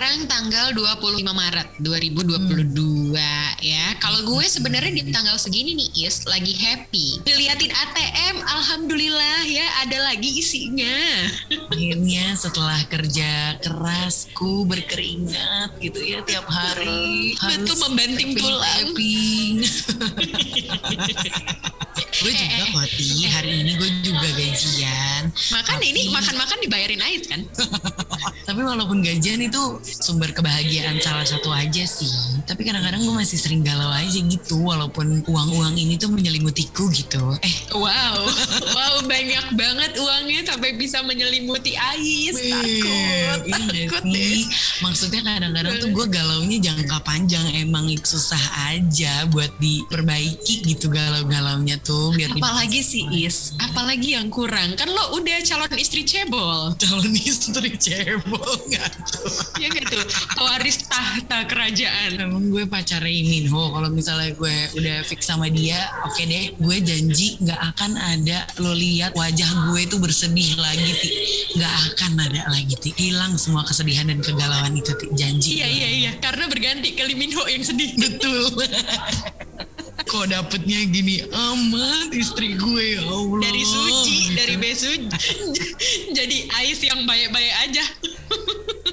Sekarang tanggal 25 Maret 2022 ya. Kalau gue sebenarnya di tanggal segini nih Is lagi happy. Ngeliatin ATM alhamdulillah ya ada lagi isinya. akhirnya setelah kerja kerasku berkeringat gitu ya tiap hari Betul, membanting tulang. gue juga kok Ti, hari ini gue juga gajian Makan ini makan-makan dibayarin Ais kan? tapi walaupun gajian itu sumber kebahagiaan salah satu aja sih tapi kadang-kadang gue masih sering galau aja gitu walaupun uang-uang ini tuh menyelimutiku gitu eh Wow, wow banyak banget uangnya sampai bisa menyelimuti Ais. Takut, Iya takut sih? Maksudnya kadang-kadang tuh gue galaunya jangka panjang emang susah aja buat diperbaiki gitu galau-galaunya tuh biar Apalagi sih Is, apalagi yang kurang kan lo udah calon istri cebol. calon istri cebol nggak tuh. Ya gitu, pewaris tahta kerajaan. Emang gue pacar Minho kalau misalnya gue udah fix sama dia, oke deh, gue janji nggak akan ada lo lihat wajah gue tuh bersedih lagi, ti, nggak akan ada lagi, ti, hilang semua kesedihan dan kegalauan itu, ti, janji. Iya iya iya, karena berganti ke Lee Min Ho yang sedih. betul. Kok dapetnya gini amat istri gue ya Allah. Dari Suci, Gitu. dari Besu, jadi Ais yang baik-baik aja.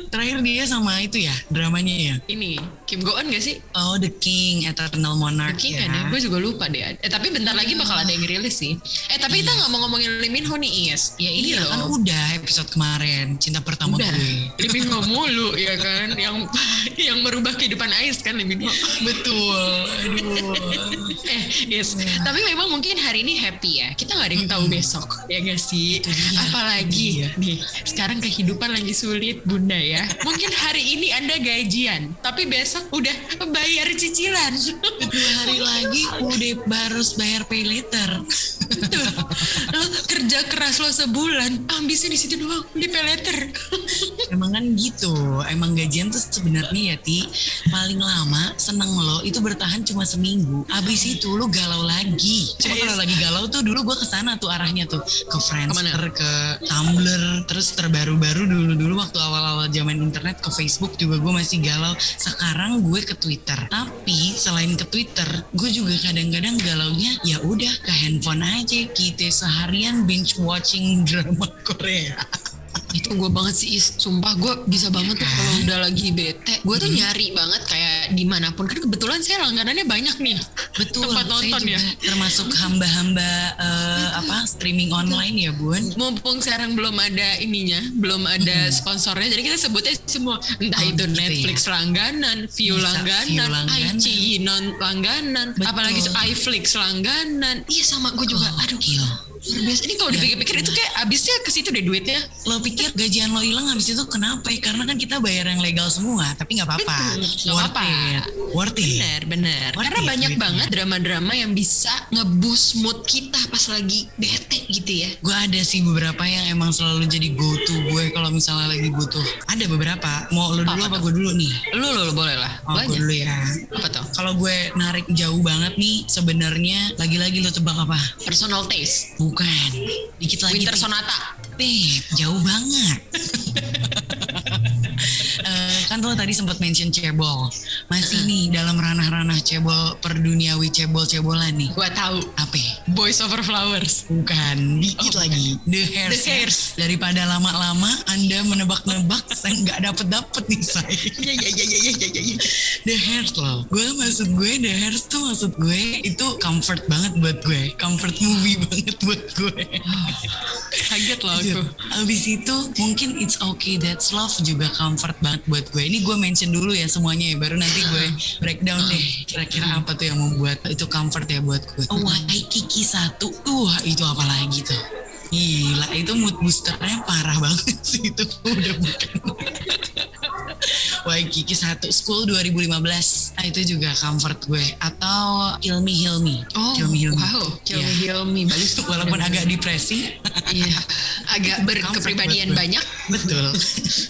Terakhir dia sama itu ya dramanya ya. Ini Kim Go Eun gak sih? Oh The King, Eternal Monarch King ya. kan ya? Gue juga lupa deh. Eh tapi bentar lagi bakal ada yang rilis sih. Eh tapi kita nggak mau ngomongin Lee Min Ho nih Is. Ya ini iya loh. kan udah episode kemarin cinta pertama Udah. gue. Lee Min Ho mulu ya kan, yang yang merubah kehidupan Ais kan Lee Min Ho. Betul. Aduh. eh, yes. Tapi memang mungkin hari ini happy ya. Kita nggak ada yang tahu besok, ya gak sih? Dia, Apalagi dia. nih, sekarang kehidupan lagi sulit, bunda ya. Mungkin hari ini anda gajian, tapi besok udah bayar cicilan. Dua hari lagi udah harus bayar pay later. Lo kerja keras lo sebulan, ambisnya di situ doang, di pay letter. Emang kan gitu. Emang gajian tuh sebenarnya ya Ti paling lama seneng lo itu bertahan cuma seminggu. Abis itu lo galau lagi. Cuma kalau lagi galau tuh dulu gue ke sana tuh arahnya tuh ke Friendster, ke Tumblr, terus terbaru-baru dulu-dulu waktu awal-awal zaman internet ke Facebook juga gue masih galau. Sekarang gue ke Twitter. Tapi selain ke Twitter, gue juga kadang-kadang galaunya ya udah ke handphone aja kita seharian binge watching drama Korea. Itu gue banget sih Is. sumpah gue bisa banget tuh kalau udah lagi bete gue tuh nyari banget kayak di mana pun kan kebetulan saya langganannya banyak nih Betul, tempat nonton ya termasuk hamba-hamba eh, apa streaming online ya bun. mumpung sekarang belum ada ininya belum ada sponsornya jadi kita sebutnya semua entah Oh, itu gitu Netflix ya. langganan View Bisa, langganan langganan. iQIYI non langganan Betul. apalagi iFlix langganan iya sama gue juga aduh Gokil. Biasa ini kalau dipikir-pikir itu kayak abisnya ke situ deh duitnya Lo pikir gajian lo hilang habis itu kenapa? ya? Karena kan kita bayar yang legal semua, tapi nggak apa-apa. Nggak Worth apa-apa. Worth it. Bener, bener. Worth Karena it banyak duitnya. banget drama-drama yang bisa ngeboost mood kita pas lagi bete gitu ya. Gue ada sih beberapa yang emang selalu jadi go to gue kalau misalnya lagi butuh. Ada beberapa. Mau lo dulu Apa gue dulu nih? Lu, lu, lu boleh lah. Oh, gue dulu ya. Apa tuh? Kalau gue narik jauh banget nih, sebenarnya lagi-lagi lo tebak apa? Personal taste. Bukan. Dikit lagi. Winter. Sonata. Beb, jauh banget. Kan tuh tadi sempat mention cebol. Masih nih dalam ranah-ranah cebol perduniawi cebol-cebolan nih. Gua tahu. Apa? Boys Over Flowers. Bukan, dikit Oh, lagi. The Hairs. The Hairs. Daripada lama-lama Anda menebak-nebak saya nggak dapet-dapet nih saya. Iya, iya, iya, iya, iya, iya. The Hairs loh. Gue maksud gue The Hairs tuh maksud gue itu comfort banget buat gue. Comfort movie banget buat gue. Kaget loh aku. Abis itu mungkin It's Okay That's Love juga comfort banget buat gue. Ini gue mention dulu ya semuanya ya. Baru nanti gue breakdown deh. Kira-kira apa tuh yang membuat itu comfort ya buat gue. Oh, Waikiki satu. Wah itu apa lagi tuh. Gila itu mood boosternya parah banget sih itu udah bukan. Waikiki satu School 2015 nah, itu juga comfort gue atau Kill Me Heal Me Oh, Kill Me Heal Me wow. Kill Me Iya. Heal Me. Bagus tuh. walaupun agak depresi Iya. Agak berkepribadian banyak. betul.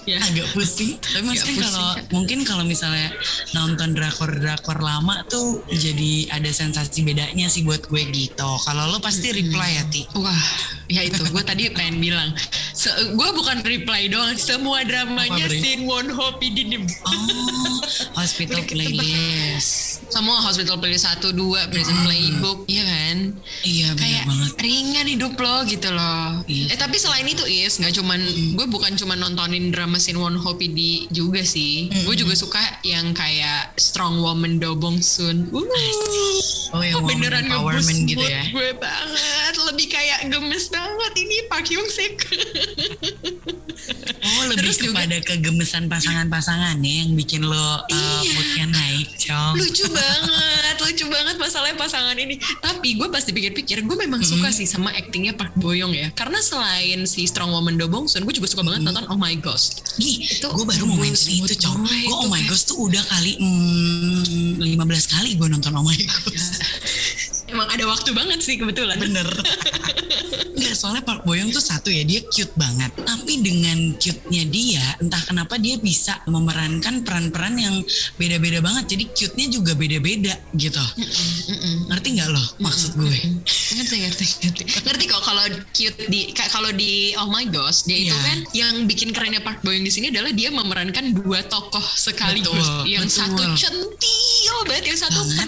Ya. agak pusing. Tapi maksudnya kalau mungkin kalau misalnya nonton drakor drakor lama tuh jadi ada sensasi bedanya sih buat gue gitu. Kalau lo pasti reply ya ti. Wah, ya itu gue tadi pengen bilang, se gue bukan reply doang, semua dramanya Apa? Sin Won Ho Pidin oh hospital playlist semua Hospital Playlist 1, 2, Prison Playbook, iya kan? iya Kayak banget ringan hidup lo gitu loh. Iya. Eh tapi selain itu Is, nggak cuman gue bukan cuma nontonin drama Sin Won Ho PD juga sih. Gue juga suka yang kayak Strong Woman Do Bong Soon. Uh, oh yang woman beneran empowerment ngeboost gitu ya gue banget. Lebih kayak gemes banget ini Park Hyung Sik. Oh lebih Terus juga- kepada kegemesan pasangan-pasangan ya yang bikin lo uh, Iya. moodnya naik cong. lucu banget, lucu banget masalahnya pasangan ini. Tapi gue pas dipikir-pikir, gue memang suka sih sama aktingnya Park Boyong ya. Karena selain si Strong Woman Do Bong Soon, gue juga suka banget nonton Oh My Ghost. Ih, Itu gue baru mau mention itu cong. Gue oh my kayak- gosh tuh udah kali mm, 15 kali gue nonton oh my gosh. Emang ada waktu banget sih kebetulan. Bener. Enggak, soalnya Park Boyong tuh satu ya, dia cute banget. Tapi dengan cute-nya dia, entah kenapa dia bisa memerankan peran-peran yang beda-beda banget. Jadi cute-nya juga beda-beda gitu. Mm-mm. Ngerti nggak lo maksud gue? ngerti ngerti ngerti ngerti kok kalau cute di ka- kalau di Oh My Gosh dia itu Iya. kan yang bikin kerennya Park Bo Young di sini adalah dia memerankan dua tokoh sekaligus Betul, yang betul. satu centil banget yang satu Banget.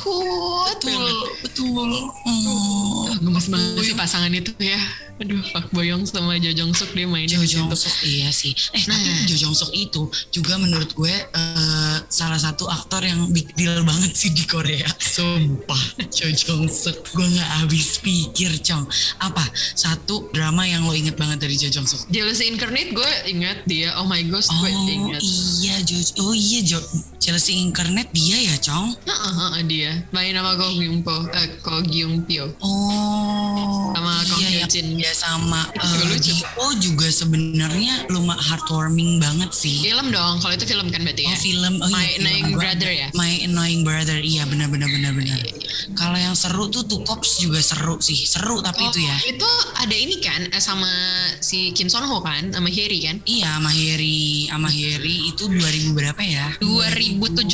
Penakut Betul, banget. betul. Oh. gemes banget sih pasangan itu ya aduh Park Bo Young sama Jo Jong Suk dia mainin Jo Jong. Suk iya sih. Eh Nah. tapi Jo Jong Suk itu juga menurut gue eh, salah satu aktor yang big deal banget sih di Korea. Sumpah Jo Jong Suk. Gue nggak habis pikir cong. Apa satu drama yang lo inget banget dari Jo Jong Suk? Jealousy Incarnate gue ingat dia Oh My Gosh gue Oh ingat iya Jo. Oh iya Jo. Chelsea Incarnate dia ya cong. Heeh, heeh, dia main sama Ko Gyung Po eh, Ko Gyung Pyo Oh Sama Kong iya Jin. Sama Itu juga sebenarnya lumayan heartwarming banget sih. film dong kalau itu film kan berarti ya Oh film oh, My iya, film. Annoying Gua Brother ya? My Annoying Brother iya benar benar benar benar. Kalau yang seru tuh Two Cops juga seru sih seru tapi itu ya. itu ada ini kan eh, sama si Kim Son Ho kan sama Harry kan Iya sama Heri sama Heri itu 2000 berapa ya? 2017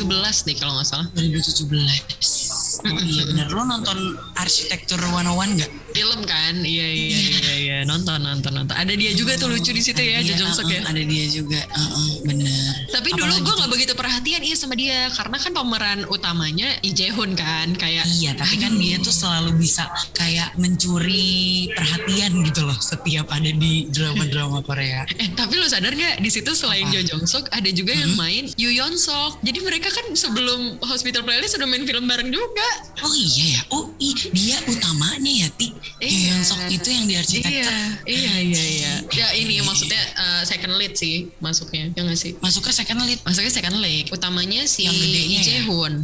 deh kalau nggak salah 2017. Oh iya benar lo nonton Arsitektur 101 nggak? Film kan iya iya iya iya nonton nonton nonton ada dia juga tuh lucu di situ ya Jo Iya, Jong Suk uh-uh, ya Ada dia juga, uh-uh, bener. tapi dulu gue nggak begitu perhatian iya sama dia karena kan pemeran utamanya Lee Jae Hoon kan kayak Iya, tapi kan dia tuh selalu bisa kayak mencuri perhatian gitu loh setiap ada di drama-drama Korea. Eh tapi lo sadar gak di situ selain Apa? Jo Jong Suk ada juga yang main Yoo Yeon Sok. Jadi mereka kan sebelum Hospital Playlist sudah main film bareng juga. Oh iya ya, oh ih, dia utamanya ya Ti. Iya. Yoon Sok itu yang di arsitektur. iya iya iya. Ya ini maksudnya uh, second lead sih masuknya, ya nggak sih? Masuknya second lead. Masuknya second lead. Utamanya si Yang gedenya Lee ya?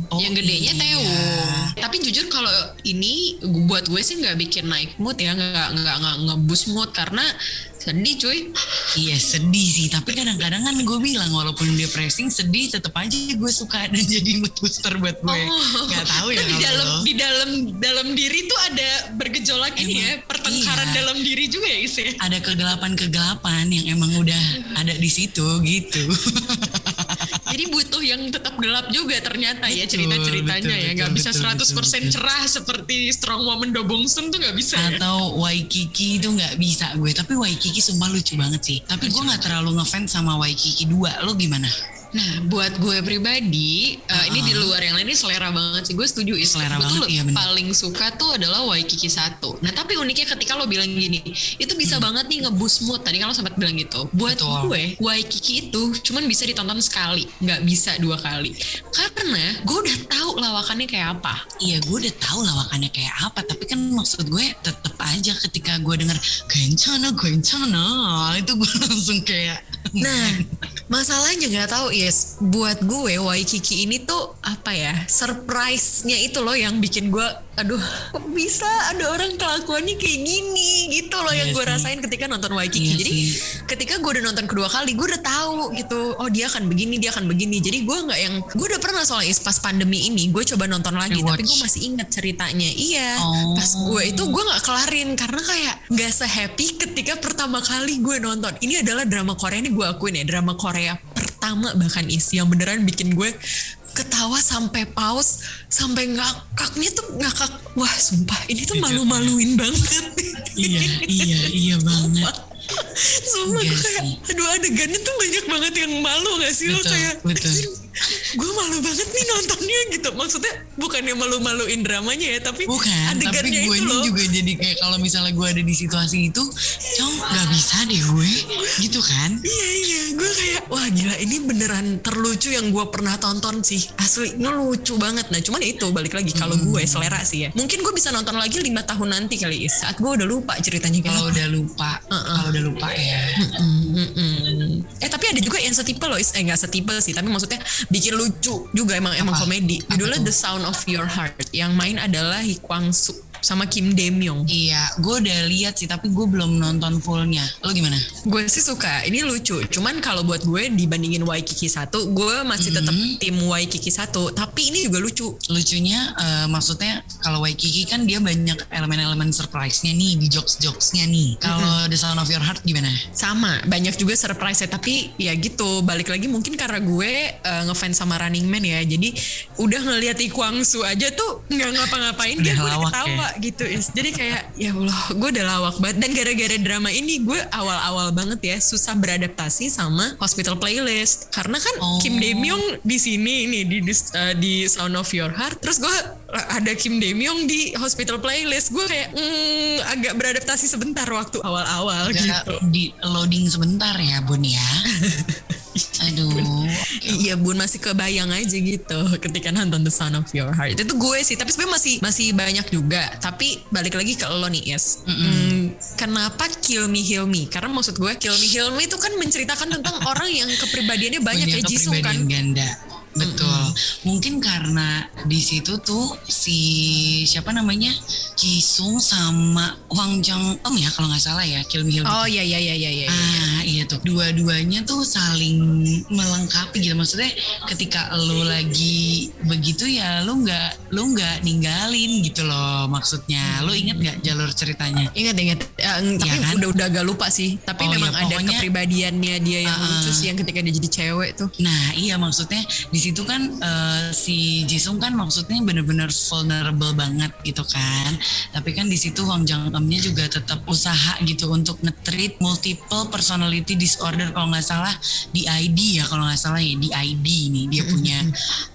Oh, yang gedenya iya. Taewon. Tapi jujur kalau ini buat gue sih nggak bikin naik mood ya, nggak nggak nggak nge-boost mood karena sedih cuy. Iya sedih sih, tapi kadang-kadang kan gue bilang walaupun dia pressing sedih, tetap aja gue suka dan jadi mood booster buat gue. Gak tahu ya di dalam lo. di dalam dalam diri tuh ada bergejolak ini ya, Emang, pertengkaran iya. dalam diri juga ya Is ya. Ada kegelapan-kegelapan yang emang udah ada di situ gitu. Jadi butuh yang tetap gelap juga ternyata ya Betul, cerita-ceritanya betul, ya. Nggak bisa betul, 100% betul, betul. cerah seperti Strong Woman Do Bong Soon tuh nggak bisa ya. atau Waikiki itu nggak bisa gue tapi Waikiki sumpah lucu banget sih tapi gue nggak terlalu ngefans sama Waikiki 2 lo gimana Nah, buat gue pribadi, eh, ini di luar yang lain ini selera banget sih. Gue setuju Is. Selera gue tuh banget, iya bener. paling suka tuh adalah Waikiki satu. Nah, tapi uniknya ketika lo bilang gini, itu bisa banget nih nge-boost mood. Tadi lo sempat bilang gitu. Buat Hmm. Betul. gue, Waikiki itu cuman bisa ditonton sekali, nggak bisa dua kali. Karena gue udah tahu lawakannya kayak apa. Iya gue udah tahu lawakannya kayak apa tapi kan maksud gue tetep aja ketika gue denger kencana kencana itu gue langsung kayak Nah, masalahnya nggak tahu yes. Buat gue Waikiki ini tuh apa ya? Surprise-nya itu loh yang bikin gue aduh kok bisa ada orang kelakuannya kayak gini gitu loh yang Iya gue rasain ketika nonton Waikiki Iya jadi sih. ketika gue udah nonton kedua kali gue udah tahu gitu oh dia akan begini dia akan begini jadi gue nggak yang gue udah pernah soalnya is pas pandemi ini gue coba nonton lagi tapi Rewatch. gue masih ingat ceritanya iya Oh. pas gue itu gue nggak kelarin karena kayak nggak sehappy ketika pertama kali gue nonton ini adalah drama Korea ini gue akuin ya drama Korea pertama bahkan is yang beneran bikin gue ketawa sampai pause sampai ngakaknya tuh ngakak. Wah sumpah ini tuh malu-maluin banget. Iya iya iya banget. Sumpah Iya gue kayak. Aduh adegannya tuh banyak banget yang malu gak sih Lo Betul, kayak betul. Gue malu banget nih nontonnya gitu. Maksudnya bukannya malu-maluin dramanya ya Tapi bukan tapi gue itu loh. juga jadi kayak kalau misalnya gue ada di situasi itu cong nggak bisa deh gue. Gitu kan? Iya iya. Gue kayak Wah gila ini beneran terlucu yang gue pernah tonton sih. Asli ini lucu banget. Nah cuman itu balik lagi Kalau gue selera sih ya. Mungkin gue bisa nonton lagi lima tahun nanti kali Saat gue udah lupa ceritanya kalau udah lupa. Kalau udah lupa ya. Mm-mm. Eh tapi ada juga yang setipe loh, eh nggak setipe sih, tapi maksudnya bikin lucu juga emang emang Apa? komedi. Judulnya? The Sound of Your Heart. Yang main adalah Hee Kwang Soo sama Kim Dae-myung. iya gue udah lihat sih tapi gue belum nonton fullnya lo gimana Gue sih suka, ini lucu. Cuman kalau buat gue dibandingin Waikiki 1, gue masih tetap tim Waikiki 1. Tapi ini juga lucu. lucunya eh, maksudnya kalau Waikiki kan dia banyak elemen-elemen surprise-nya nih di jokes-jokesnya nih kalau The Sound of Your Heart gimana Sama, banyak juga surprise ya. Tapi ya gitu, balik lagi mungkin karena gue eh, ngefans sama Running Man ya. Jadi udah ngeliat Lee Kwang Soo aja tuh nggak ngapa-ngapain dia Udah gue udah lawak ketawa gitu is. Jadi kayak ya Allah, gue udah lawak banget. Dan gara-gara drama ini gue awal-awal banget ya susah beradaptasi sama Hospital Playlist. Karena kan Oh. Kim Dae-myung di sini nih di di, eh, di Sound of Your Heart. Terus gue ada Kim Dae-myung di Hospital Playlist. Gue kayak mm, agak beradaptasi sebentar waktu awal-awal gitu. di loading sebentar ya Bun ya aduh Iya bun masih kebayang aja gitu ketika nonton The Sound of Your Heart. Itu gue sih tapi sebenarnya masih masih banyak juga. Tapi balik lagi ke lo nih Yes. Hmm, kenapa Kill Me Heal Me? Karena maksud gue Kill Me Heal Me itu kan menceritakan tentang orang yang kepribadiannya banyak punya ya Jisung kan? ganda betul. Mungkin karena di situ tuh si siapa namanya? Jisung sama Hwang Jung Em ya kalau nggak salah ya Kill Me Heal Me oh iya iya iya iya iya Ah iya tuh. Dua-duanya tuh saling melengkapi gitu. Maksudnya ketika lo lagi begitu ya lo nggak lo nggak ninggalin gitu loh maksudnya. Lo inget nggak jalur ceritanya? Ingat ingat. Eh, tapi kan? udah udah agak lupa sih. Tapi Oh, memang iya, ada pokoknya- kepribadiannya dia yang Ah, lucu sih yang ketika dia jadi cewek tuh. Nah iya maksudnya di situ kan eh, si Jisung kan maksudnya bener-bener vulnerable banget gitu kan. Tapi kan di situ Hwang Jung Eum-nya juga tetap usaha gitu untuk nge-treat multiple personality disorder kalau nggak salah di ID ya kalau nggak salah ya di ID nih dia punya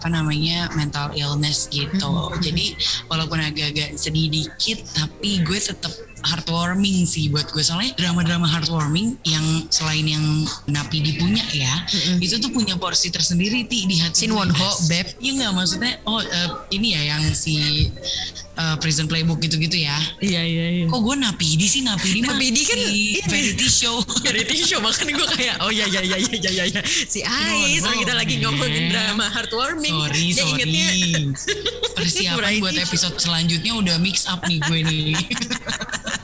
apa namanya mental illness gitu. Jadi walaupun agak-agak sedih dikit tapi gue tetap heartwarming sih buat gue. Soalnya drama-drama heartwarming yang selain yang Napi punya ya itu tuh punya porsi tersendiri ti di hati Shin. Won Ho, Beb. Iya nggak maksudnya oh eh, ini ya yang si eh, Prison Playbook gitu-gitu ya. Iya iya iya. Kok gue Napidi sih? Napidi mah Napidi kan si variety show. Reality show makanya gue kayak oh ya ya ya ya ya ya, ya. si Ais Ho, kita lagi ngomongin drama heartwarming. Sorry dia sorry. ingetnya persiapan Variety buat episode selanjutnya udah mix up nih gue nih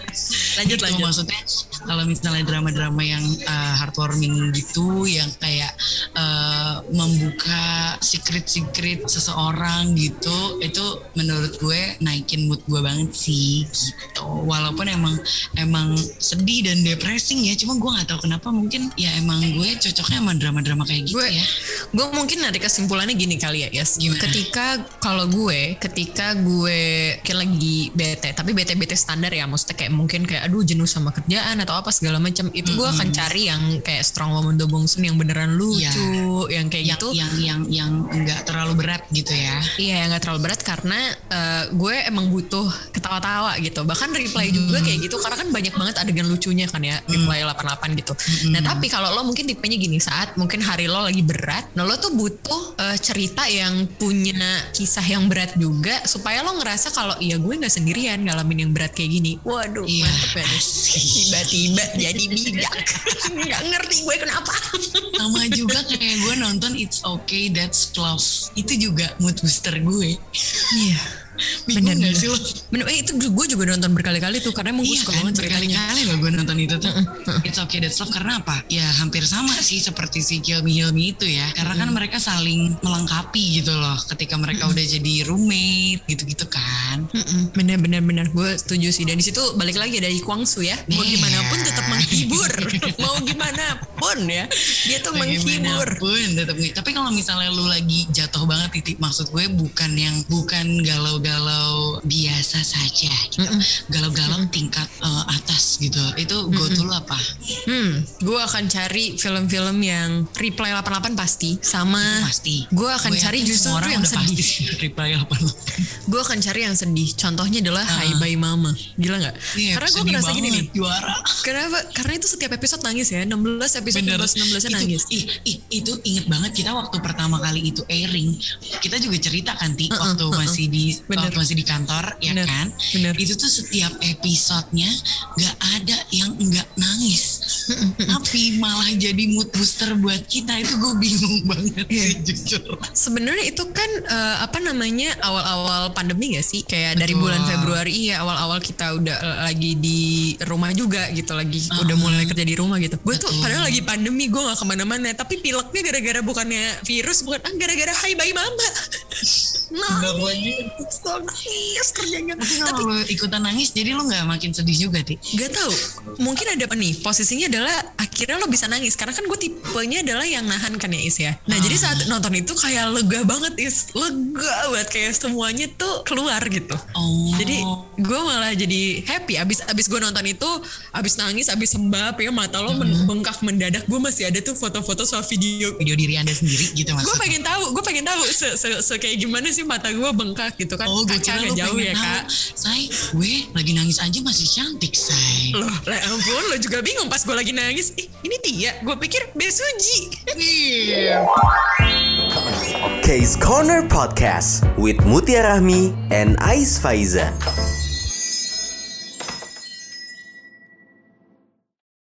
lanjut gitu, lanjut. maksudnya. Kalau misalnya drama-drama yang uh, heartwarming gitu yang kayak uh, membuka secret-secret seseorang gitu itu menurut gue naikin mood gue banget sih gitu. Walaupun emang emang sedih dan depressing ya cuma gue nggak tahu kenapa mungkin ya emang gue cocoknya sama drama-drama kayak gitu gue ya. gue mungkin narik kesimpulannya gini kali ya Yes Gimana? ketika kalau gue ketika gue kayak lagi bete tapi bete bete standar ya maksudnya kayak mungkin kayak aduh jenuh sama kerjaan atau apa segala macam itu gue akan cari yang kayak strong woman do bong Soon yang beneran lucu yang kayak yang gitu yang yang yang nggak terlalu berat gitu ya Iya yang gak terlalu berat karena eh, gue emang butuh ketawa-tawa gitu. Bahkan reply juga kayak gitu karena kan banyak banget adegan lucunya kan ya reply 88 gitu. Nah tapi kalau lo mungkin tipenya gini saat mungkin hari lo lagi berat, nah lo tuh butuh eh, cerita yang punya kisah yang berat juga supaya lo ngerasa kalau iya gue nggak sendirian ngalamin yang berat kayak gini. Waduh Iya, mantep ya. Tiba-tiba jadi bijak. Nggak ngerti gue kenapa. sama juga kayak gue nonton It's Okay That's Love itu juga mood booster gue Iya. Bener, gak sih lo? Bener, eh, itu gue juga nonton berkali-kali tuh karena emang gue Iya suka kan, banget berkali-kali loh gue nonton itu tuh. It's okay that's love karena apa? Ya hampir sama sih seperti si Kilmi Hilmi itu ya. Karena kan mereka saling melengkapi gitu loh. Ketika mereka udah jadi roommate gitu-gitu kan. Mm-mm, Bener bener bener gue setuju sih dan di situ balik lagi dari Kwang Su ya mau Iya. gimana pun tetap menghibur mau gimana pun ya dia tuh menghibur Bagaimanapun tetap Tapi kalau misalnya lu lagi jatuh banget titik maksud gue bukan yang bukan galau-galau biasa saja gitu. Galau-galau tingkat eh, atas gitu. Itu go to lu apa? hmm gue akan cari film-film yang reply 88 pasti sama Pasti. gue akan Gue cari justru yang sedih reply apa lu. gue akan cari yang sedih contohnya adalah Hai Bye Mama gila nggak Iya, karena gue ngerasa gini nih juara. Kenapa? Karena itu setiap episode nangis ya 16 episode 16 16 itu, nangis ih, ih, itu inget banget kita waktu pertama kali itu airing kita juga cerita kan ti Uh-uh, waktu uh-uh. masih di Bener. waktu masih di kantor ya Bener, kan bener. itu tuh setiap episodenya nggak ada yang nggak nangis tapi malah jadi mood booster buat kita itu gue bingung banget Iya. sih jujur Sebenarnya itu kan eh, apa namanya awal-awal pandemi gak sih? Kayak dari Betul. bulan Februari ya awal-awal kita udah eh, lagi di rumah juga gitu lagi Ah, udah mulai kerja di rumah gitu. Gue tuh Betul. padahal lagi pandemi gue gak ke mana-mana tapi pileknya gara-gara bukannya virus bukan ah gara-gara Hai Bye Mama. Nangis, nangis kerjanya. tapi kalau ikutan nangis jadi lo nggak makin sedih juga ti Gak tahu, mungkin ada apa nih? Posisinya adalah akhirnya lo bisa nangis karena kan gue tipenya adalah yang nahan kan ya Is ya. Nah jadi saat nonton itu kayak lega banget Is, lega banget kayak semuanya tuh keluar gitu. oh Jadi gue malah jadi happy abis abis gue nonton itu abis nangis abis sembab ya mata lo men- bengkak mendadak gue masih ada tuh foto-foto soal video video diri anda sendiri gitu gue maksudnya pengen tahu gue pengen tahu se, se, se kayak gimana sih mata gue bengkak gitu kan Oh, gue kira lo jauh ya tahu. kak Say, gue lagi nangis aja masih cantik, say. Loh, lah ampun, lo juga bingung pas gue lagi nangis. Ih, ini dia. Gue pikir Besuji. Case Corner Podcast with Mutia Rahmi and Ais Faiza.